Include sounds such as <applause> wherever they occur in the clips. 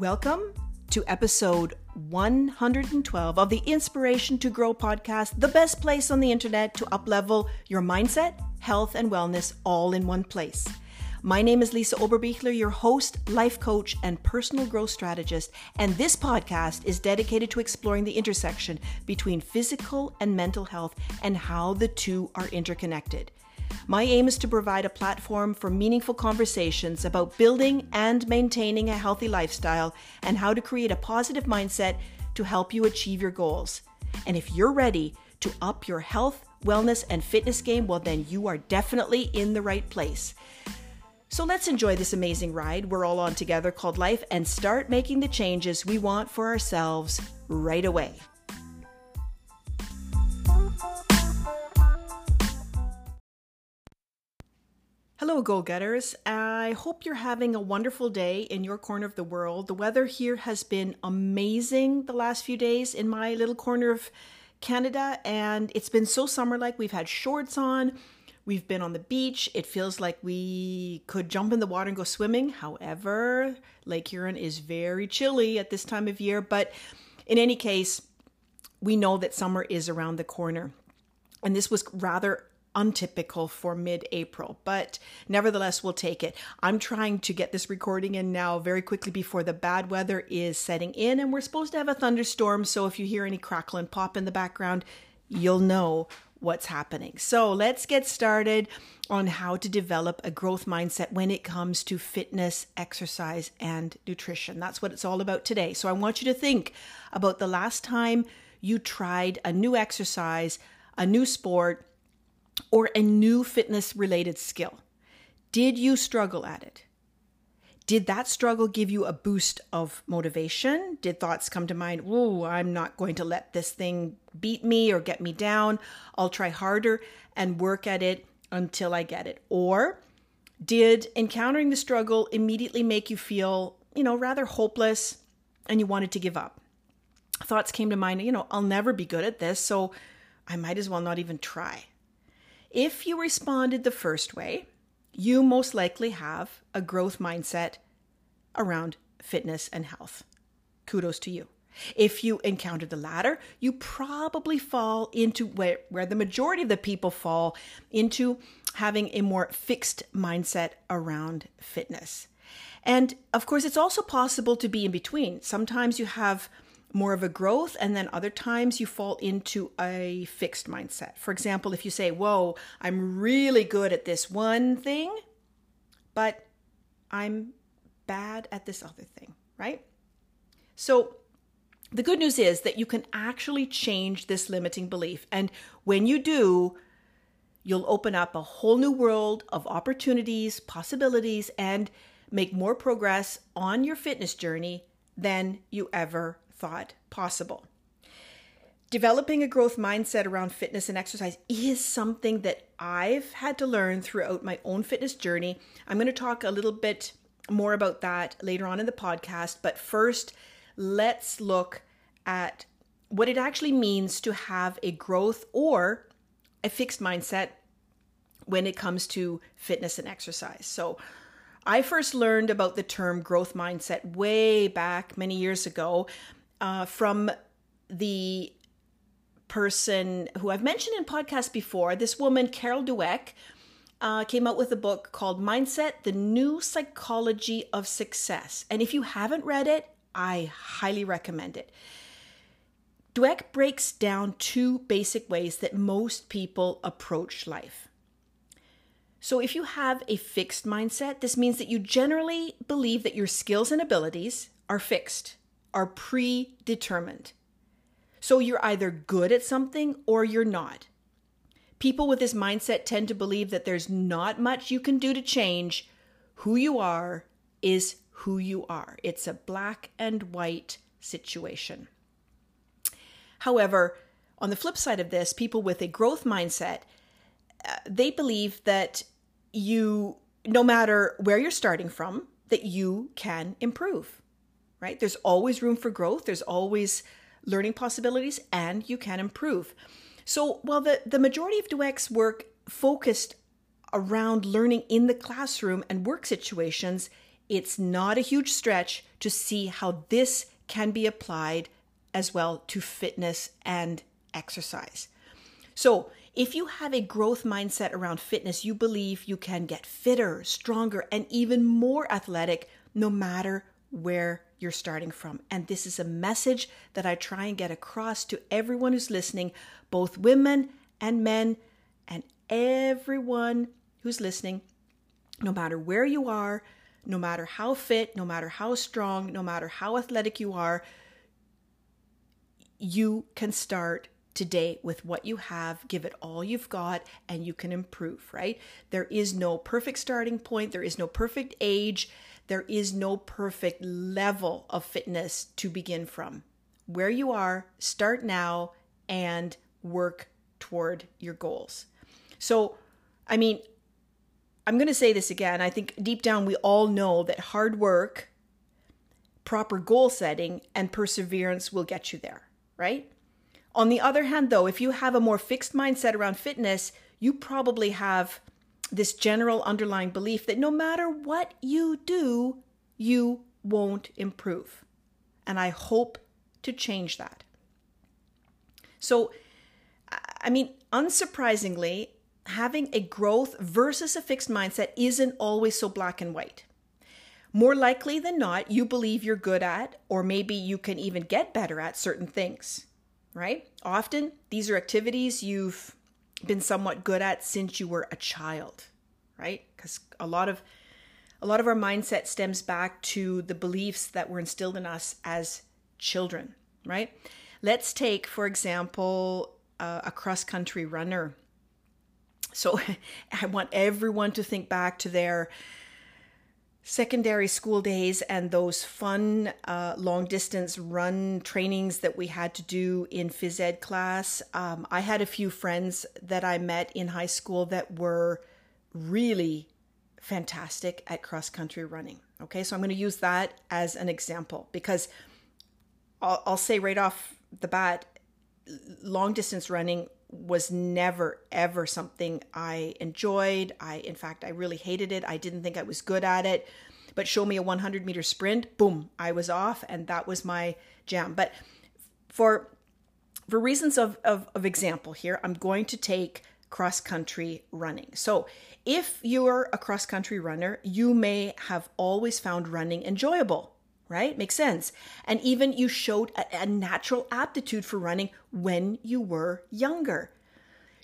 Welcome to episode 112 of the Inspiration to Grow podcast, the best place on the internet to uplevel your mindset, health, and wellness all in one place. My name is Lisa Oberbichler, your host, life coach, and personal growth strategist, and this podcast is dedicated to exploring the intersection between physical and mental health and how the two are interconnected. My aim is to provide a platform for meaningful conversations about building and maintaining a healthy lifestyle and how to create a positive mindset to help you achieve your goals. And if you're ready to up your health, wellness, and fitness game, well, then you are definitely in the right place. So let's enjoy this amazing ride we're all on together called life and start making the changes we want for ourselves right away. Hello, goal getters. I hope you're having a wonderful day in your corner of the world. The weather here has been amazing the last few days in my little corner of Canada, and it's been so summer like. We've had shorts on, we've been on the beach. It feels like we could jump in the water and go swimming. However, Lake Huron is very chilly at this time of year, but in any case, we know that summer is around the corner. And this was rather untypical for mid April, but nevertheless, we'll take it. I'm trying to get this recording in now very quickly before the bad weather is setting in, and we're supposed to have a thunderstorm. So if you hear any crackle and pop in the background, you'll know what's happening. So let's get started on how to develop a growth mindset when it comes to fitness, exercise, and nutrition. That's what it's all about today. So I want you to think about the last time you tried a new exercise, a new sport, or a new fitness related skill. Did you struggle at it? Did that struggle give you a boost of motivation? Did thoughts come to mind, oh, I'm not going to let this thing beat me or get me down. I'll try harder and work at it until I get it. Or did encountering the struggle immediately make you feel, you know, rather hopeless and you wanted to give up? Thoughts came to mind, you know, I'll never be good at this, so I might as well not even try. If you responded the first way, you most likely have a growth mindset around fitness and health. Kudos to you. If you encounter the latter, you probably fall into where, where the majority of the people fall into having a more fixed mindset around fitness. And of course, it's also possible to be in between. Sometimes you have more of a growth, and then other times you fall into a fixed mindset. For example, if you say, Whoa, I'm really good at this one thing, but I'm bad at this other thing, right? So, the good news is that you can actually change this limiting belief. And when you do, you'll open up a whole new world of opportunities, possibilities, and make more progress on your fitness journey than you ever thought possible. Developing a growth mindset around fitness and exercise is something that I've had to learn throughout my own fitness journey. I'm going to talk a little bit more about that later on in the podcast, but first, let's look at what it actually means to have a growth or a fixed mindset when it comes to fitness and exercise. So, I first learned about the term growth mindset way back many years ago uh, from the person who I've mentioned in podcasts before. This woman, Carol Dweck, uh, came out with a book called Mindset The New Psychology of Success. And if you haven't read it, I highly recommend it. Dweck breaks down two basic ways that most people approach life. So, if you have a fixed mindset, this means that you generally believe that your skills and abilities are fixed are predetermined. So you're either good at something or you're not. People with this mindset tend to believe that there's not much you can do to change. Who you are is who you are. It's a black and white situation. However, on the flip side of this, people with a growth mindset, uh, they believe that you, no matter where you're starting from, that you can improve right? There's always room for growth, there's always learning possibilities, and you can improve. So while the, the majority of Dweck's work focused around learning in the classroom and work situations, it's not a huge stretch to see how this can be applied as well to fitness and exercise. So, if you have a growth mindset around fitness, you believe you can get fitter, stronger, and even more athletic no matter where you're starting from. And this is a message that I try and get across to everyone who's listening, both women and men, and everyone who's listening, no matter where you are, no matter how fit, no matter how strong, no matter how athletic you are, you can start today with what you have, give it all you've got, and you can improve, right? There is no perfect starting point, there is no perfect age, there is no perfect level of fitness to begin from. Where you are, start now and work toward your goals. So, I mean, I'm going to say this again. I think deep down we all know that hard work, proper goal setting, and perseverance will get you there, right? On the other hand, though, if you have a more fixed mindset around fitness, you probably have this general underlying belief that no matter what you do, you won't improve. And I hope to change that. So, I mean, unsurprisingly, having a growth versus a fixed mindset isn't always so black and white. More likely than not, you believe you're good at, or maybe you can even get better at certain things, right? Often, these are activities you've been somewhat good at since you were a child, right? Because a lot of a lot of our mindset stems back to the beliefs that were instilled in us as children, right? Let's take, for example, uh, a cross country runner so <laughs> I want everyone to think back to their secondary school days and those fun uh, long distance run trainings that we had to do in phys ed class. Um, I had a few friends that I met in high school that were really fantastic at cross country running. Okay, so I'm going to use that as an example because I'll, I'll say right off the bat long distance running was never ever something I enjoyed. I in fact I really hated it. I didn't think I was good at it. But show me a 100 meter sprint, boom, I was off and that was my jam. But for for reasons of, of, of example here, I'm going to take cross country running. So, if you're a cross country runner, you may have always found running enjoyable right? Makes sense. And even you showed a, a, natural aptitude for running when you were younger.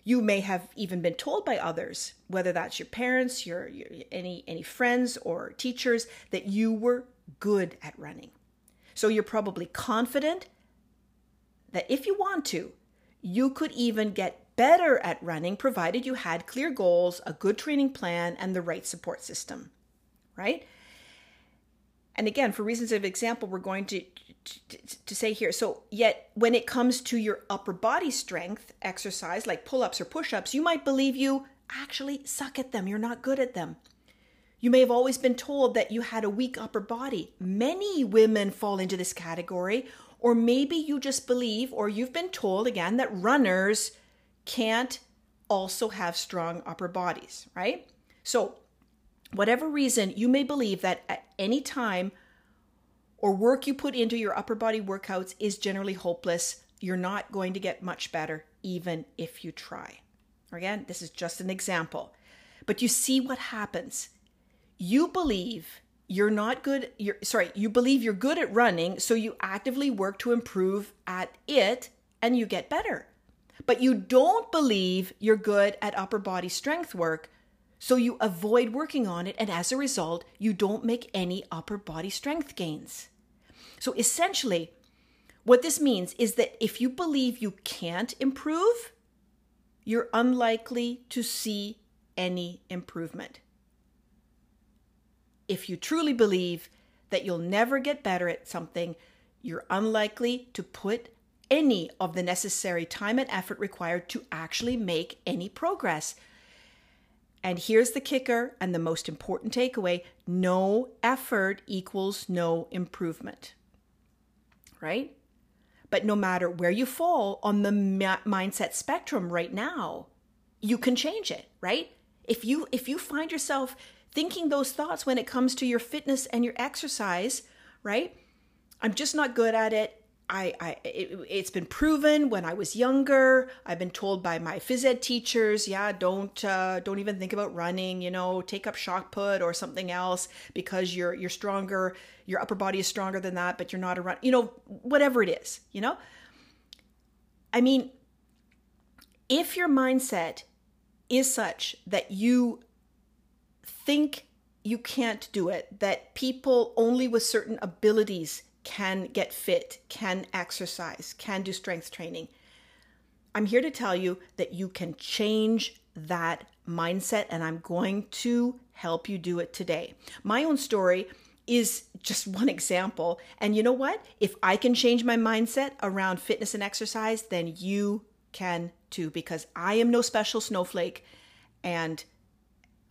You may have even been told by others, whether that's your parents, your, your any any friends or teachers, that you were good at running. So you're probably confident that if you want to, you could even get better at running provided you had clear goals, a good training plan, and the right support system, right? And again, for reasons of example, we're going to, to, to say here. So, yet when it comes to your upper body strength exercise, like pull ups or push ups, you might believe you actually suck at them. You're not good at them. You may have always been told that you had a weak upper body. Many women fall into this category. Or maybe you just believe, or you've been told again, that runners can't also have strong upper bodies, right? So, whatever reason, you may believe that at any time or work you put into your upper body workouts is generally hopeless. You're not going to get much better, even if you try. Again, this is just an example. But you see what happens. You believe you're not good, you're sorry, you believe you're good at running, so you actively work to improve at it and you get better. But you don't believe you're good at upper body strength work, so you avoid working on it, and as a result, you don't make any upper body strength gains. So essentially, what this means is that if you believe you can't improve, you're unlikely to see any improvement. If you truly believe that you'll never get better at something, you're unlikely to put any of the necessary time and effort required to actually make any progress. And here's the kicker and the most important takeaway no effort equals no improvement. Right? But no matter where you fall on the mindset spectrum right now, you can change it, right? If you if you find yourself thinking those thoughts when it comes to your fitness and your exercise, right? I'm just not good at it. I, I it, has been proven when I was younger. I've been told by my phys ed teachers, yeah, don't uh, don't even think about running. You know, take up shot put or something else because you're you're stronger. Your upper body is stronger than that, but you're not a run. You know, whatever it is. You know, I mean, if your mindset is such that you think you can't do it, that people only with certain abilities can get fit, can exercise, can do strength training. I'm here to tell you that you can change that mindset, and I'm going to help you do it today. My own story is just <laughs> one example. And you know what? If I can change my mindset around fitness and exercise, then you can too, because I am no special snowflake. And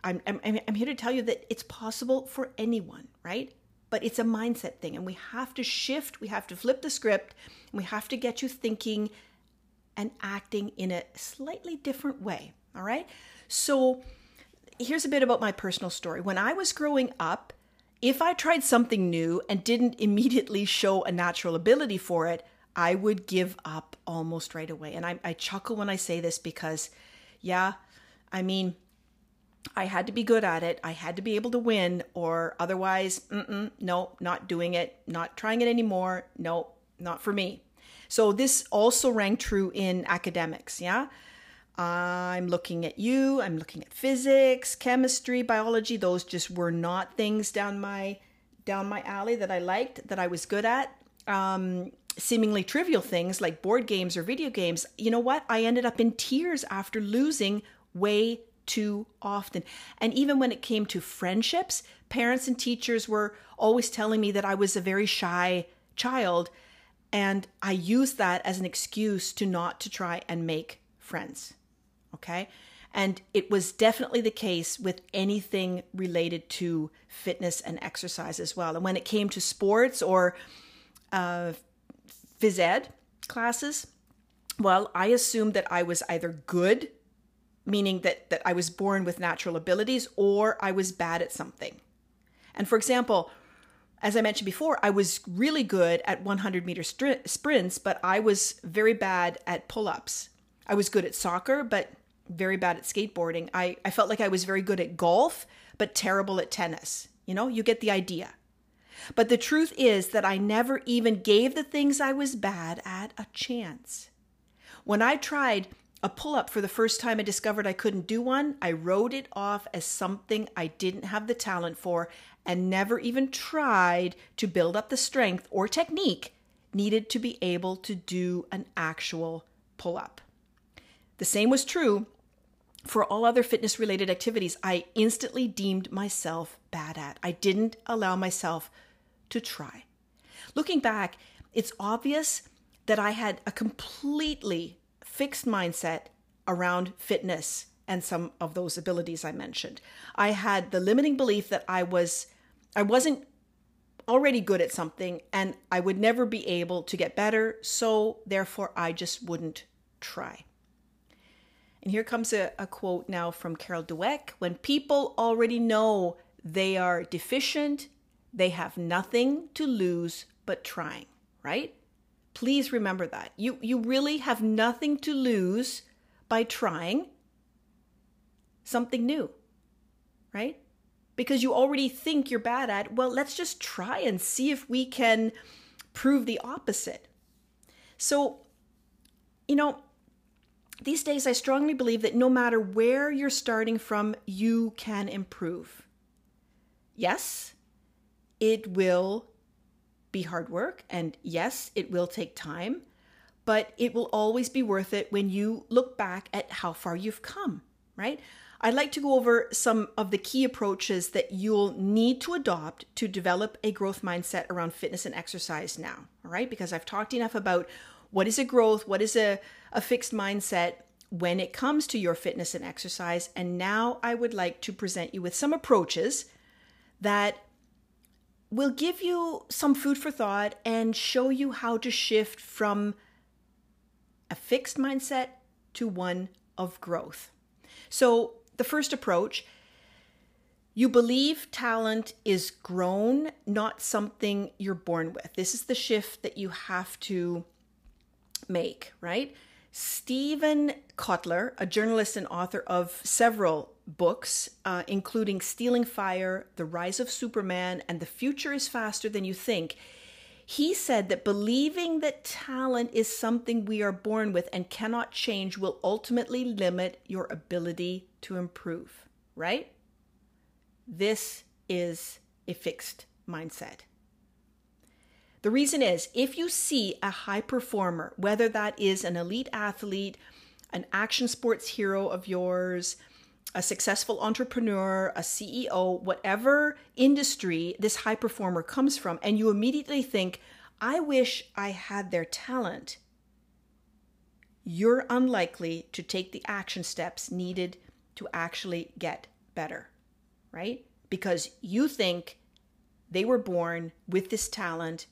I'm, I'm, I'm here to tell you that it's possible for anyone, right? But it's a mindset thing, and we have to shift, we have to flip the script, we have to get you thinking and acting in a slightly different way. All right. So here's a bit about my personal story. When I was growing up, if I tried something new and didn't immediately show a natural ability for it, I would give up almost right away. And I, I chuckle when I say this because, yeah, I mean, I had to be good at it. I had to be able to win, or otherwise, no, not doing it, not trying it anymore. No, not for me. So this also rang true in academics. Yeah. I'm looking at you, I'm looking at physics, chemistry, biology. Those just were not things down my down my alley that I liked, that I was good at. Um, seemingly trivial things like board games or video games. You know what? I ended up in tears after losing way too often. And even when it came to friendships, parents and teachers were always telling me that I was a very shy child. And I used that as an excuse to not to try and make friends. Okay. And it was definitely the case with anything related to fitness and exercise as well. And when it came to sports or uh, phys ed classes, well, I assumed that I was either good meaning that, that I was born with natural abilities or I was bad at something. And for example, as I mentioned before, I was really good at 100 meter sprints, but I was very bad at pull ups. I was good at soccer, but very bad at skateboarding. I, I felt like I was very good at golf, but terrible at tennis. You know, you get the idea. But the truth is that I never even gave the things I was bad at a chance. When I tried a pull up for the first time I discovered I couldn't do one, I wrote it off as something I didn't have the talent for and never even tried to build up the strength or technique needed to be able to do an actual pull up. The same was true for all other fitness related activities I instantly deemed myself bad at. I didn't allow myself to try. Looking back, it's obvious that I had a completely fixed mindset around fitness and some of those abilities I mentioned. I had the limiting belief that I was I wasn't already good at something and I would never be able to get better, so therefore I just wouldn't try. And here comes a, a quote now from Carol Dweck when people already know they are deficient, they have nothing to lose but trying, right? Please remember that. You, you really have nothing to lose by trying something new, right? Because you already think you're bad at, well, let's just try and see if we can prove the opposite. So, you know, these days I strongly believe that no matter where you're starting from, you can improve. Yes, it will be hard work. And yes, it will take time, but it will always be worth it when you look back at how far you've come, right? I'd like to go over some of the key approaches that you'll need to adopt to develop a growth mindset around fitness and exercise now, all right? Because I've talked enough about what is a growth, what is a, a fixed mindset when it comes to your fitness and exercise. And now I would like to present you with some approaches that will give you some food for thought and show you how to shift from a fixed mindset to one of growth. So, the first approach, you believe talent is grown, not something you're born with. This is the shift that you have to make, right? Steven Kotler, a journalist and author of several books, uh, including Stealing Fire, The Rise of Superman, and The Future is Faster Than You Think, he said that believing that talent is something we are born with and cannot change will ultimately limit your ability to improve, right? This is a fixed mindset. The reason is if you see a high performer, whether that is an elite athlete, an action sports hero of yours, a successful entrepreneur, a CEO, whatever industry this high performer comes from, and you immediately think, I wish I had their talent, you're unlikely to take the action steps needed to actually get better, right? Because you think they were born with this talent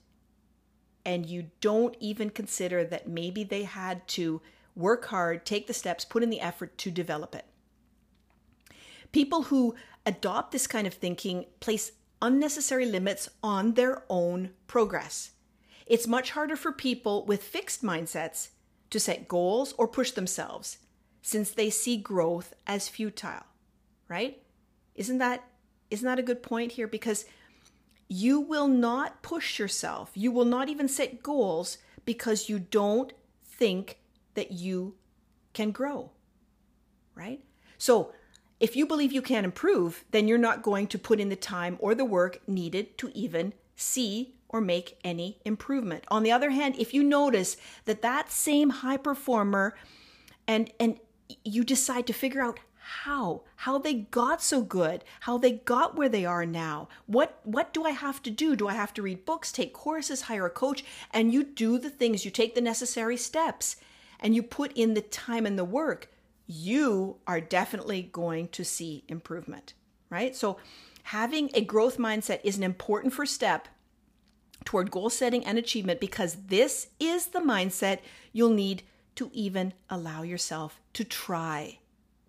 and you don't even consider that maybe they had to work hard, take the steps, put in the effort to develop it. People who adopt this kind of thinking place unnecessary limits on their own progress. It's much harder for people with fixed mindsets to set goals or push themselves since they see growth as futile, right? Isn't that isn't that a good point here because you will not push yourself. You will not even set goals because you don't think that you can grow. Right? So, if you believe you can improve, then you're not going to put in the time or the work needed to even see or make any improvement. On the other hand, if you notice that that same high performer and and you decide to figure out how how they got so good how they got where they are now what what do i have to do do i have to read books take courses hire a coach and you do the things you take the necessary steps and you put in the time and the work you are definitely going to see improvement, right? So, having a growth mindset is an important first step toward goal setting and achievement because this is the mindset you'll need to even allow yourself to try.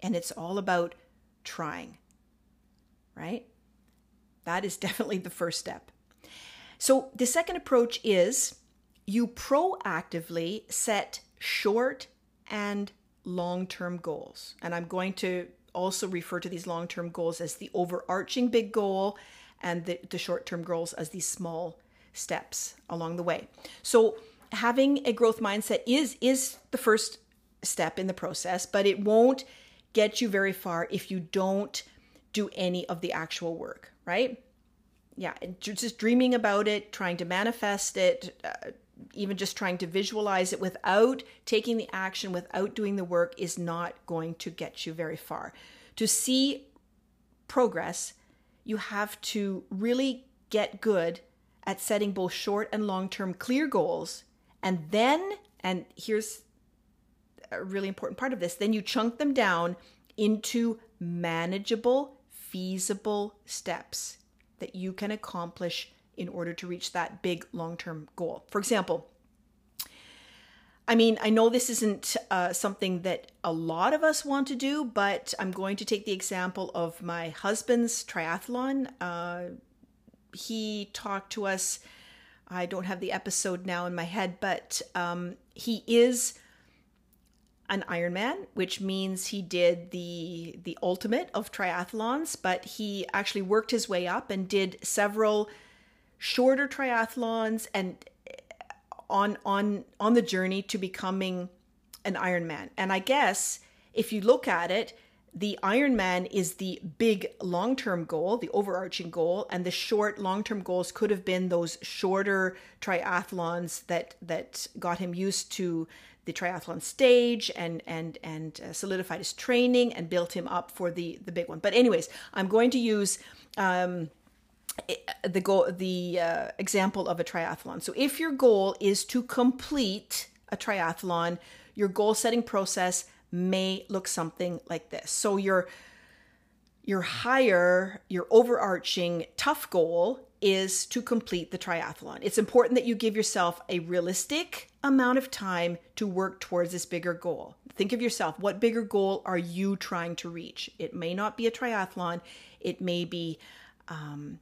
And it's all about trying, right? That is <laughs> definitely the first step. So, the second approach is you proactively set short and long term goals. And I'm going to also refer to these long term goals as the overarching big goal and the, the short term goals as these small steps along the way. So, having a growth mindset is is the first step in the process, but it won't get you very far if you don't do any of the actual work, right? Yeah, just dreaming about it, trying to manifest it, uh, even just trying to visualize it without taking the action, without doing the work, is not going to get you very far. To see progress, you have to really get good at setting both short and long term clear goals. And then, and here's a really important part of this, then you chunk them down into manageable, feasible steps that you can accomplish in order to reach that big long term goal. For example, I mean, I know this isn't uh, something that a lot of us want to do, but I'm going to take the example of my husband's triathlon. Uh, he talked to us. I don't have the episode now in my head, but um, he is an Ironman, which means he did the the ultimate of triathlons. But he actually worked his way up and did several shorter triathlons and on on on the journey to becoming an Ironman. And I guess if you look at it, the Ironman is the big long term goal, the overarching goal, and the short long term goals could have been those shorter triathlons that that got him used to the triathlon stage and and and uh, solidified his training and built him up for the the big one. But anyways, I'm going to use. Um, the goal the uh, example of a triathlon so if your goal is to complete a triathlon your goal setting process may look something like this so your your higher your overarching tough goal is to complete the triathlon. It's important that you give yourself a realistic amount of time to work towards this bigger goal. Think of yourself what bigger goal are you trying to reach? It may not be a triathlon, it may be. Um,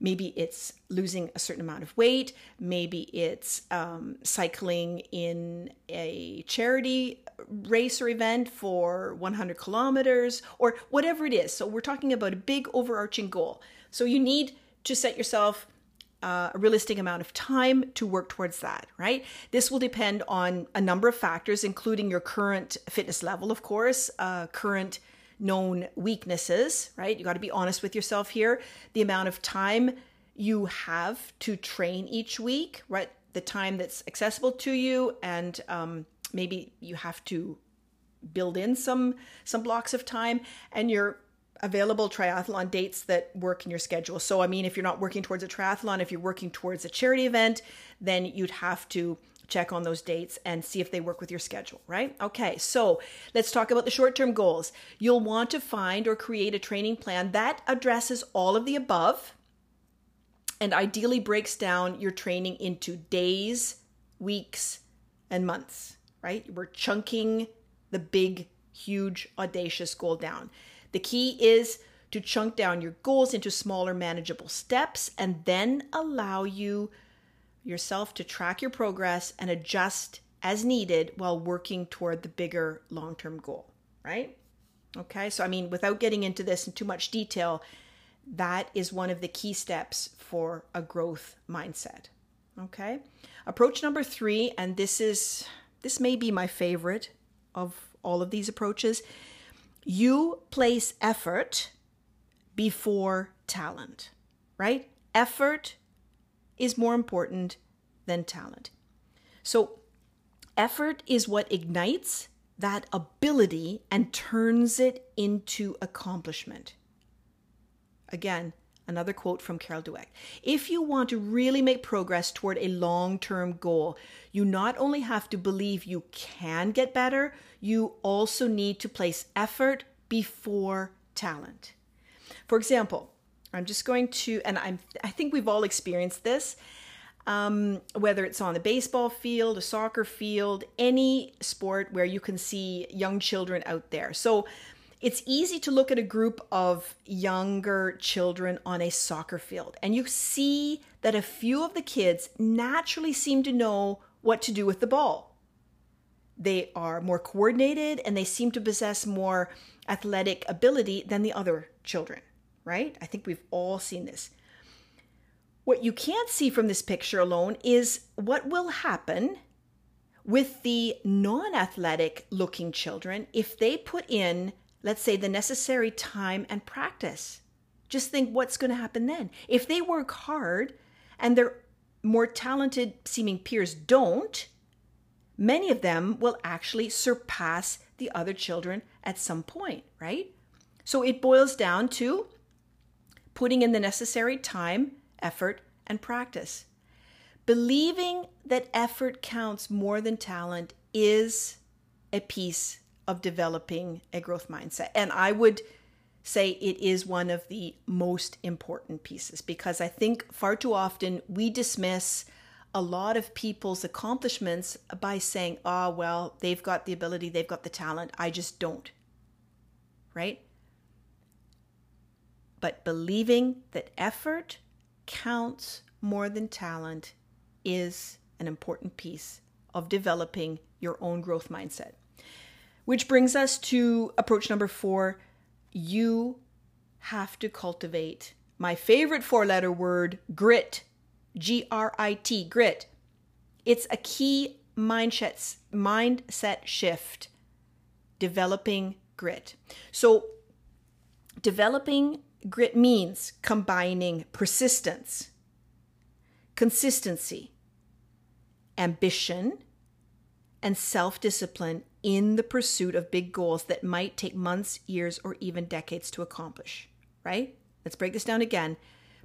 maybe it's losing a certain amount of weight. Maybe it's um, cycling in a charity race or event for 100 kilometers or whatever it is. So we're talking about a big overarching goal. So you need to set yourself uh, a realistic amount of time to work towards that, right? This will depend on a number of factors, including your current fitness level, of course, uh, current known weaknesses, right? You got to be honest with yourself here. The amount of time you have to train each week, right? The time that's accessible to you, and um, maybe you have to build in some some blocks of time, and your available triathlon dates that work in your schedule. So, I mean, if you're not working towards a triathlon, if you're working towards a charity event, then you'd have to check on those dates and see if they work with your schedule, right? Okay, so let's talk about the short term goals. You'll want to find or create a training plan that addresses all of the above and ideally breaks down your training into days, weeks, and months, right? We're chunking the big, huge, audacious goal down. The key is to chunk down your goals into smaller, manageable steps and then allow you yourself to track your progress and adjust as needed while working toward the bigger long term goal, right? Okay, so I mean, without getting into this in too much detail, that is one of the key steps for a growth mindset. Okay, approach number three, and this is this may be my favorite of all of these approaches, you place effort before talent, right? Effort is more important than talent. So, effort is what ignites that ability and turns it into accomplishment. Again, another quote from Carol Dweck. If you want to really make progress toward a long term goal, you not only have to believe you can get better, you also need to place effort before talent. For example, I'm just going to, and I'm, I think we've all experienced this, um, whether it's on the baseball field, a soccer field, any sport where you can see young children out there. So it's easy to look at a group of younger children on a soccer field, and you see that a few of the kids naturally seem to know what to do with the ball. They are more coordinated and they seem to possess more athletic ability than the other children, right? I think we've all seen this. What you can't see from this picture alone is what will happen with the non athletic looking children if they put in, let's say, the necessary time and practice. Just think what's going to happen then. If they work hard and their more talented seeming peers don't, many of them will actually surpass the other children at some point, right? So it boils down to putting in the necessary time, effort, and practice. Believing that effort counts more than talent is a piece of developing a growth mindset. And I would say it is one of the most important pieces because I think far too often we dismiss a lot of people's accomplishments by saying, oh, well, they've got the ability, they've got the talent, I just don't. Right? But believing that effort counts more than talent is an important piece of developing your own growth mindset. Which brings us to approach number four you have to cultivate my favorite four letter word, grit. G R I T, grit. It's a key mindset mindset shift developing grit. So developing grit means combining persistence, consistency, ambition, and self-discipline in the pursuit of big goals that might take months, years, or even decades to accomplish, right? Let's break this down again.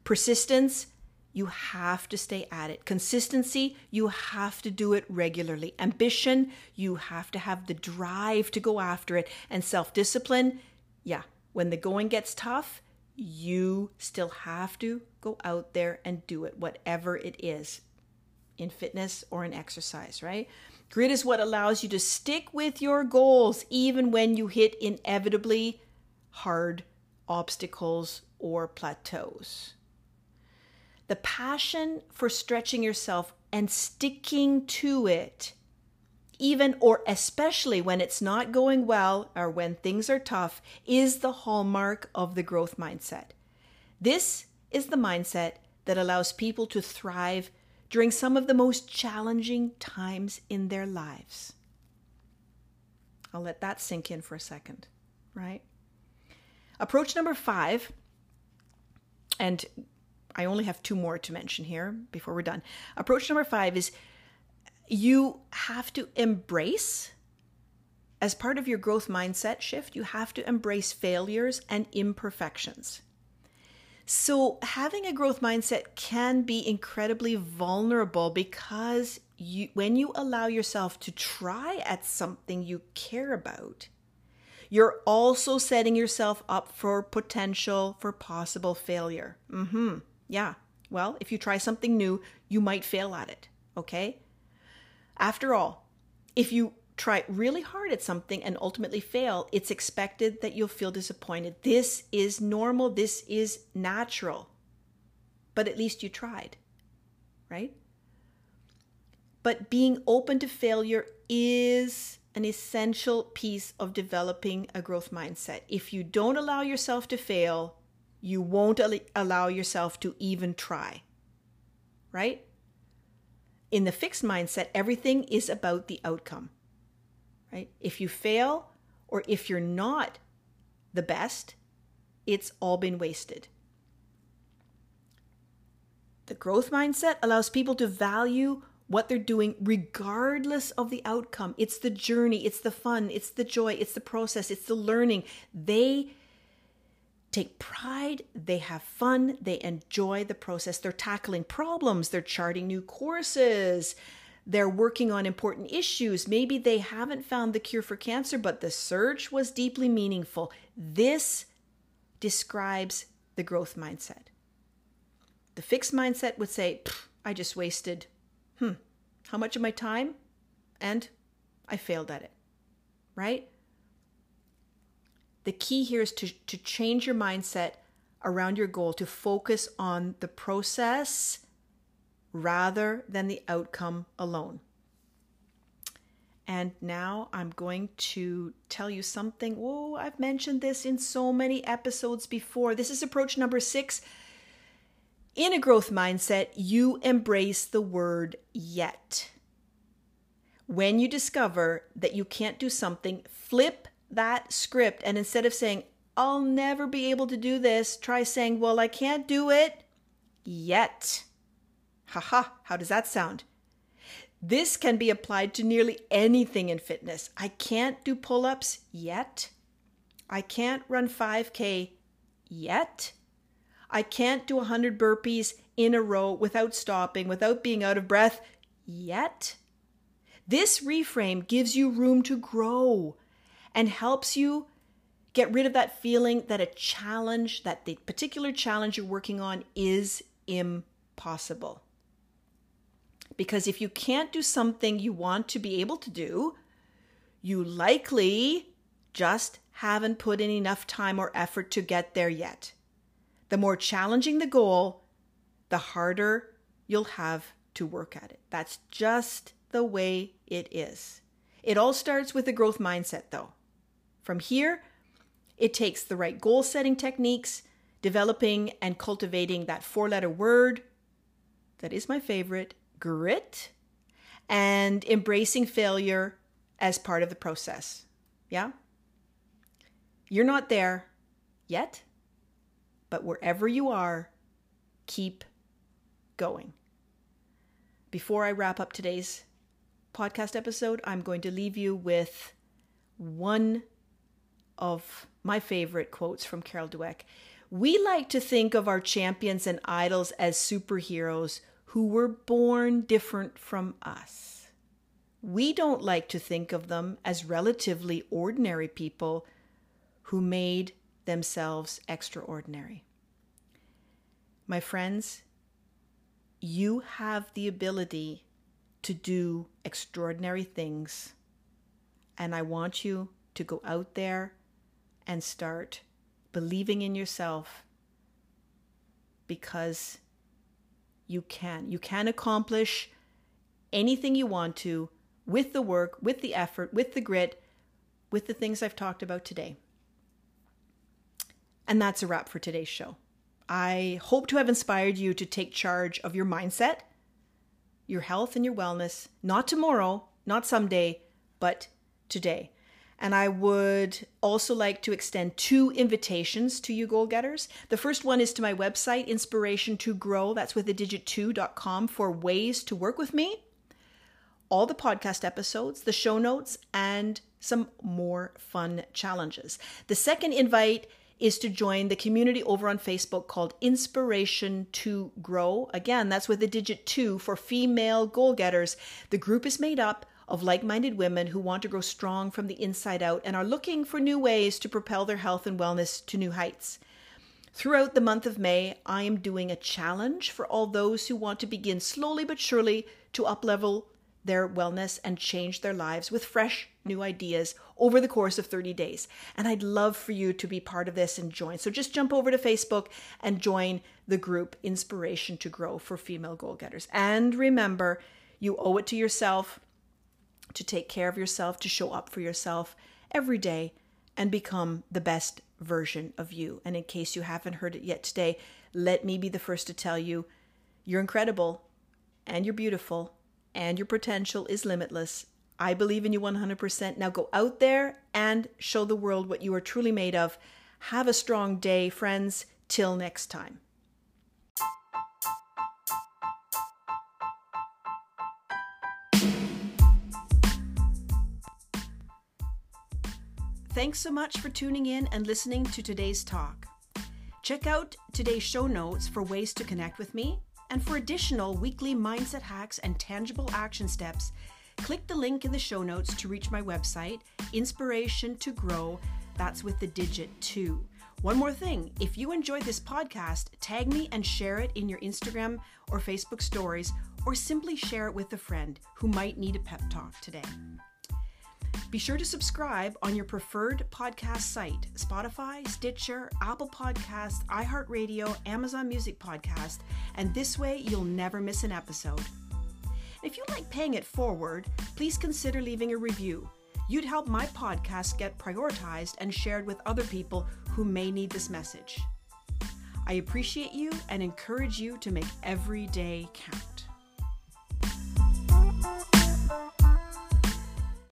Persistence, you have to stay at it. Consistency, you have to do it regularly. Ambition, you have to have the drive to go after it. And self discipline, yeah, when the going gets tough, you still have to go out there and do it, whatever it is in fitness or in exercise, right? Grit is what allows you to stick with your goals even when you hit inevitably hard obstacles or plateaus. The passion for stretching yourself and sticking to it, even or especially when it's not going well or when things are tough, is the hallmark of the growth mindset. This is the mindset that allows people to thrive during some of the most challenging times in their lives. I'll let that sink in for a second, right? Approach number five, and I only have two more to mention here before we're done. Approach number five is you have to embrace, as part of your growth mindset shift, you have to embrace failures and imperfections. So, having a growth mindset can be incredibly vulnerable because you, when you allow yourself to try at something you care about, you're also setting yourself up for potential for possible failure. Mhm. Yeah. Well, if you try something new, you might fail at it, okay? After all, if you try really hard at something and ultimately fail, it's expected that you'll feel disappointed. This is normal, this is natural. But at least you tried, right? But being open to failure is an essential piece of developing a growth mindset. If you don't allow yourself to fail, you won't allow yourself to even try. Right? In the fixed mindset, everything is about the outcome. Right? If you fail or if you're not the best, it's all been wasted. The growth mindset allows people to value what they're doing regardless of the outcome. It's the journey, it's the fun, it's the joy, it's the process, it's the learning. They take pride, they have fun, they enjoy the process. They're tackling problems, they're charting new courses, they're working on important issues. Maybe they haven't found the cure for cancer, but the search was deeply meaningful. This describes the growth mindset. The fixed mindset would say, I just wasted hmm, how much of my time? And I failed at it, right? The key here is to, to change your mindset around your goal, to focus on the process rather than the outcome alone. And now I'm going to tell you something. Oh, I've mentioned this in so many episodes before. This is approach number six in a growth mindset, you embrace the word yet. When you discover that you can't do something, flip that script and instead of saying, I'll never be able to do this, try saying, Well, I can't do it yet. Haha, how does that sound? This can be applied to nearly anything in fitness. I can't do pull ups yet. I can't run 5K yet. I can't do 100 burpees in a row without stopping, without being out of breath yet. This reframe gives you room to grow and helps you get rid of that feeling that a challenge, that the particular challenge you're working on is impossible. Because if you can't do something you want to be able to do, you likely just haven't put in enough time or effort to get there yet. The more challenging the goal, the harder you'll have to work at it. That's just the way it is. It all starts with a growth mindset, though. From here, it takes the right goal setting techniques, developing and cultivating that four letter word that is my favorite grit, and embracing failure as part of the process. Yeah? You're not there yet. But wherever you are, keep going. Before I wrap up today's podcast episode, I'm going to leave you with one of my favorite quotes from Carol Dweck. We like to think of our champions and idols as superheroes who were born different from us. We don't like to think of them as relatively ordinary people who made themselves extraordinary. My friends, you have the ability to do extraordinary things. And I want you to go out there and start believing in yourself because you can. You can accomplish anything you want to with the work, with the effort, with the grit, with the things I've talked about today. And that's a wrap for today's show. I hope to have inspired you to take charge of your mindset, your health, and your wellness, not tomorrow, not someday, but today. And I would also like to extend two invitations to you goal getters. The first one is to my website, Inspiration to Grow. That's with the digit 2.com for ways to work with me. All the podcast episodes, the show notes, and some more fun challenges. The second invite is to join the community over on Facebook called Inspiration to Grow. Again, that's with the digit two for female goal getters. The group is made up of like minded women who want to grow strong from the inside out and are looking for new ways to propel their health and wellness to new heights. Throughout the month of May, I am doing a challenge for all those who want to begin slowly but surely to uplevel their wellness and change their lives with fresh new ideas over the course of 30 days. And I'd love for you to be part of this and join. So just jump over to Facebook and join the group Inspiration to Grow for Female Goal Getters. And remember, you owe it to yourself to take care of yourself, to show up for yourself every day and become the best version of you. And in case you haven't heard it yet today, let me be the first to tell you you're incredible and you're beautiful and your potential is limitless. I believe in you 100%. Now go out there and show the world what you are truly made of. Have a strong day, friends. Till next time. Thanks so much for tuning in and listening to today's talk. Check out today's show notes for ways to connect with me, and for additional weekly mindset hacks and tangible action steps, click the link in the show notes to reach my website, Inspiration to Grow. That's with the digit 2. One more thing if you enjoyed this podcast, tag me and share it in your Instagram or Facebook stories, or simply share it with a friend who might need a pep talk today. Be sure to subscribe on your preferred podcast site Spotify, Stitcher, Apple Podcasts, iHeartRadio, Amazon Music Podcast, and this way you'll never miss an episode. If you like paying it forward, please consider leaving a review. You'd help my podcast get prioritized and shared with other people who may need this message. I appreciate you and encourage you to make every day count.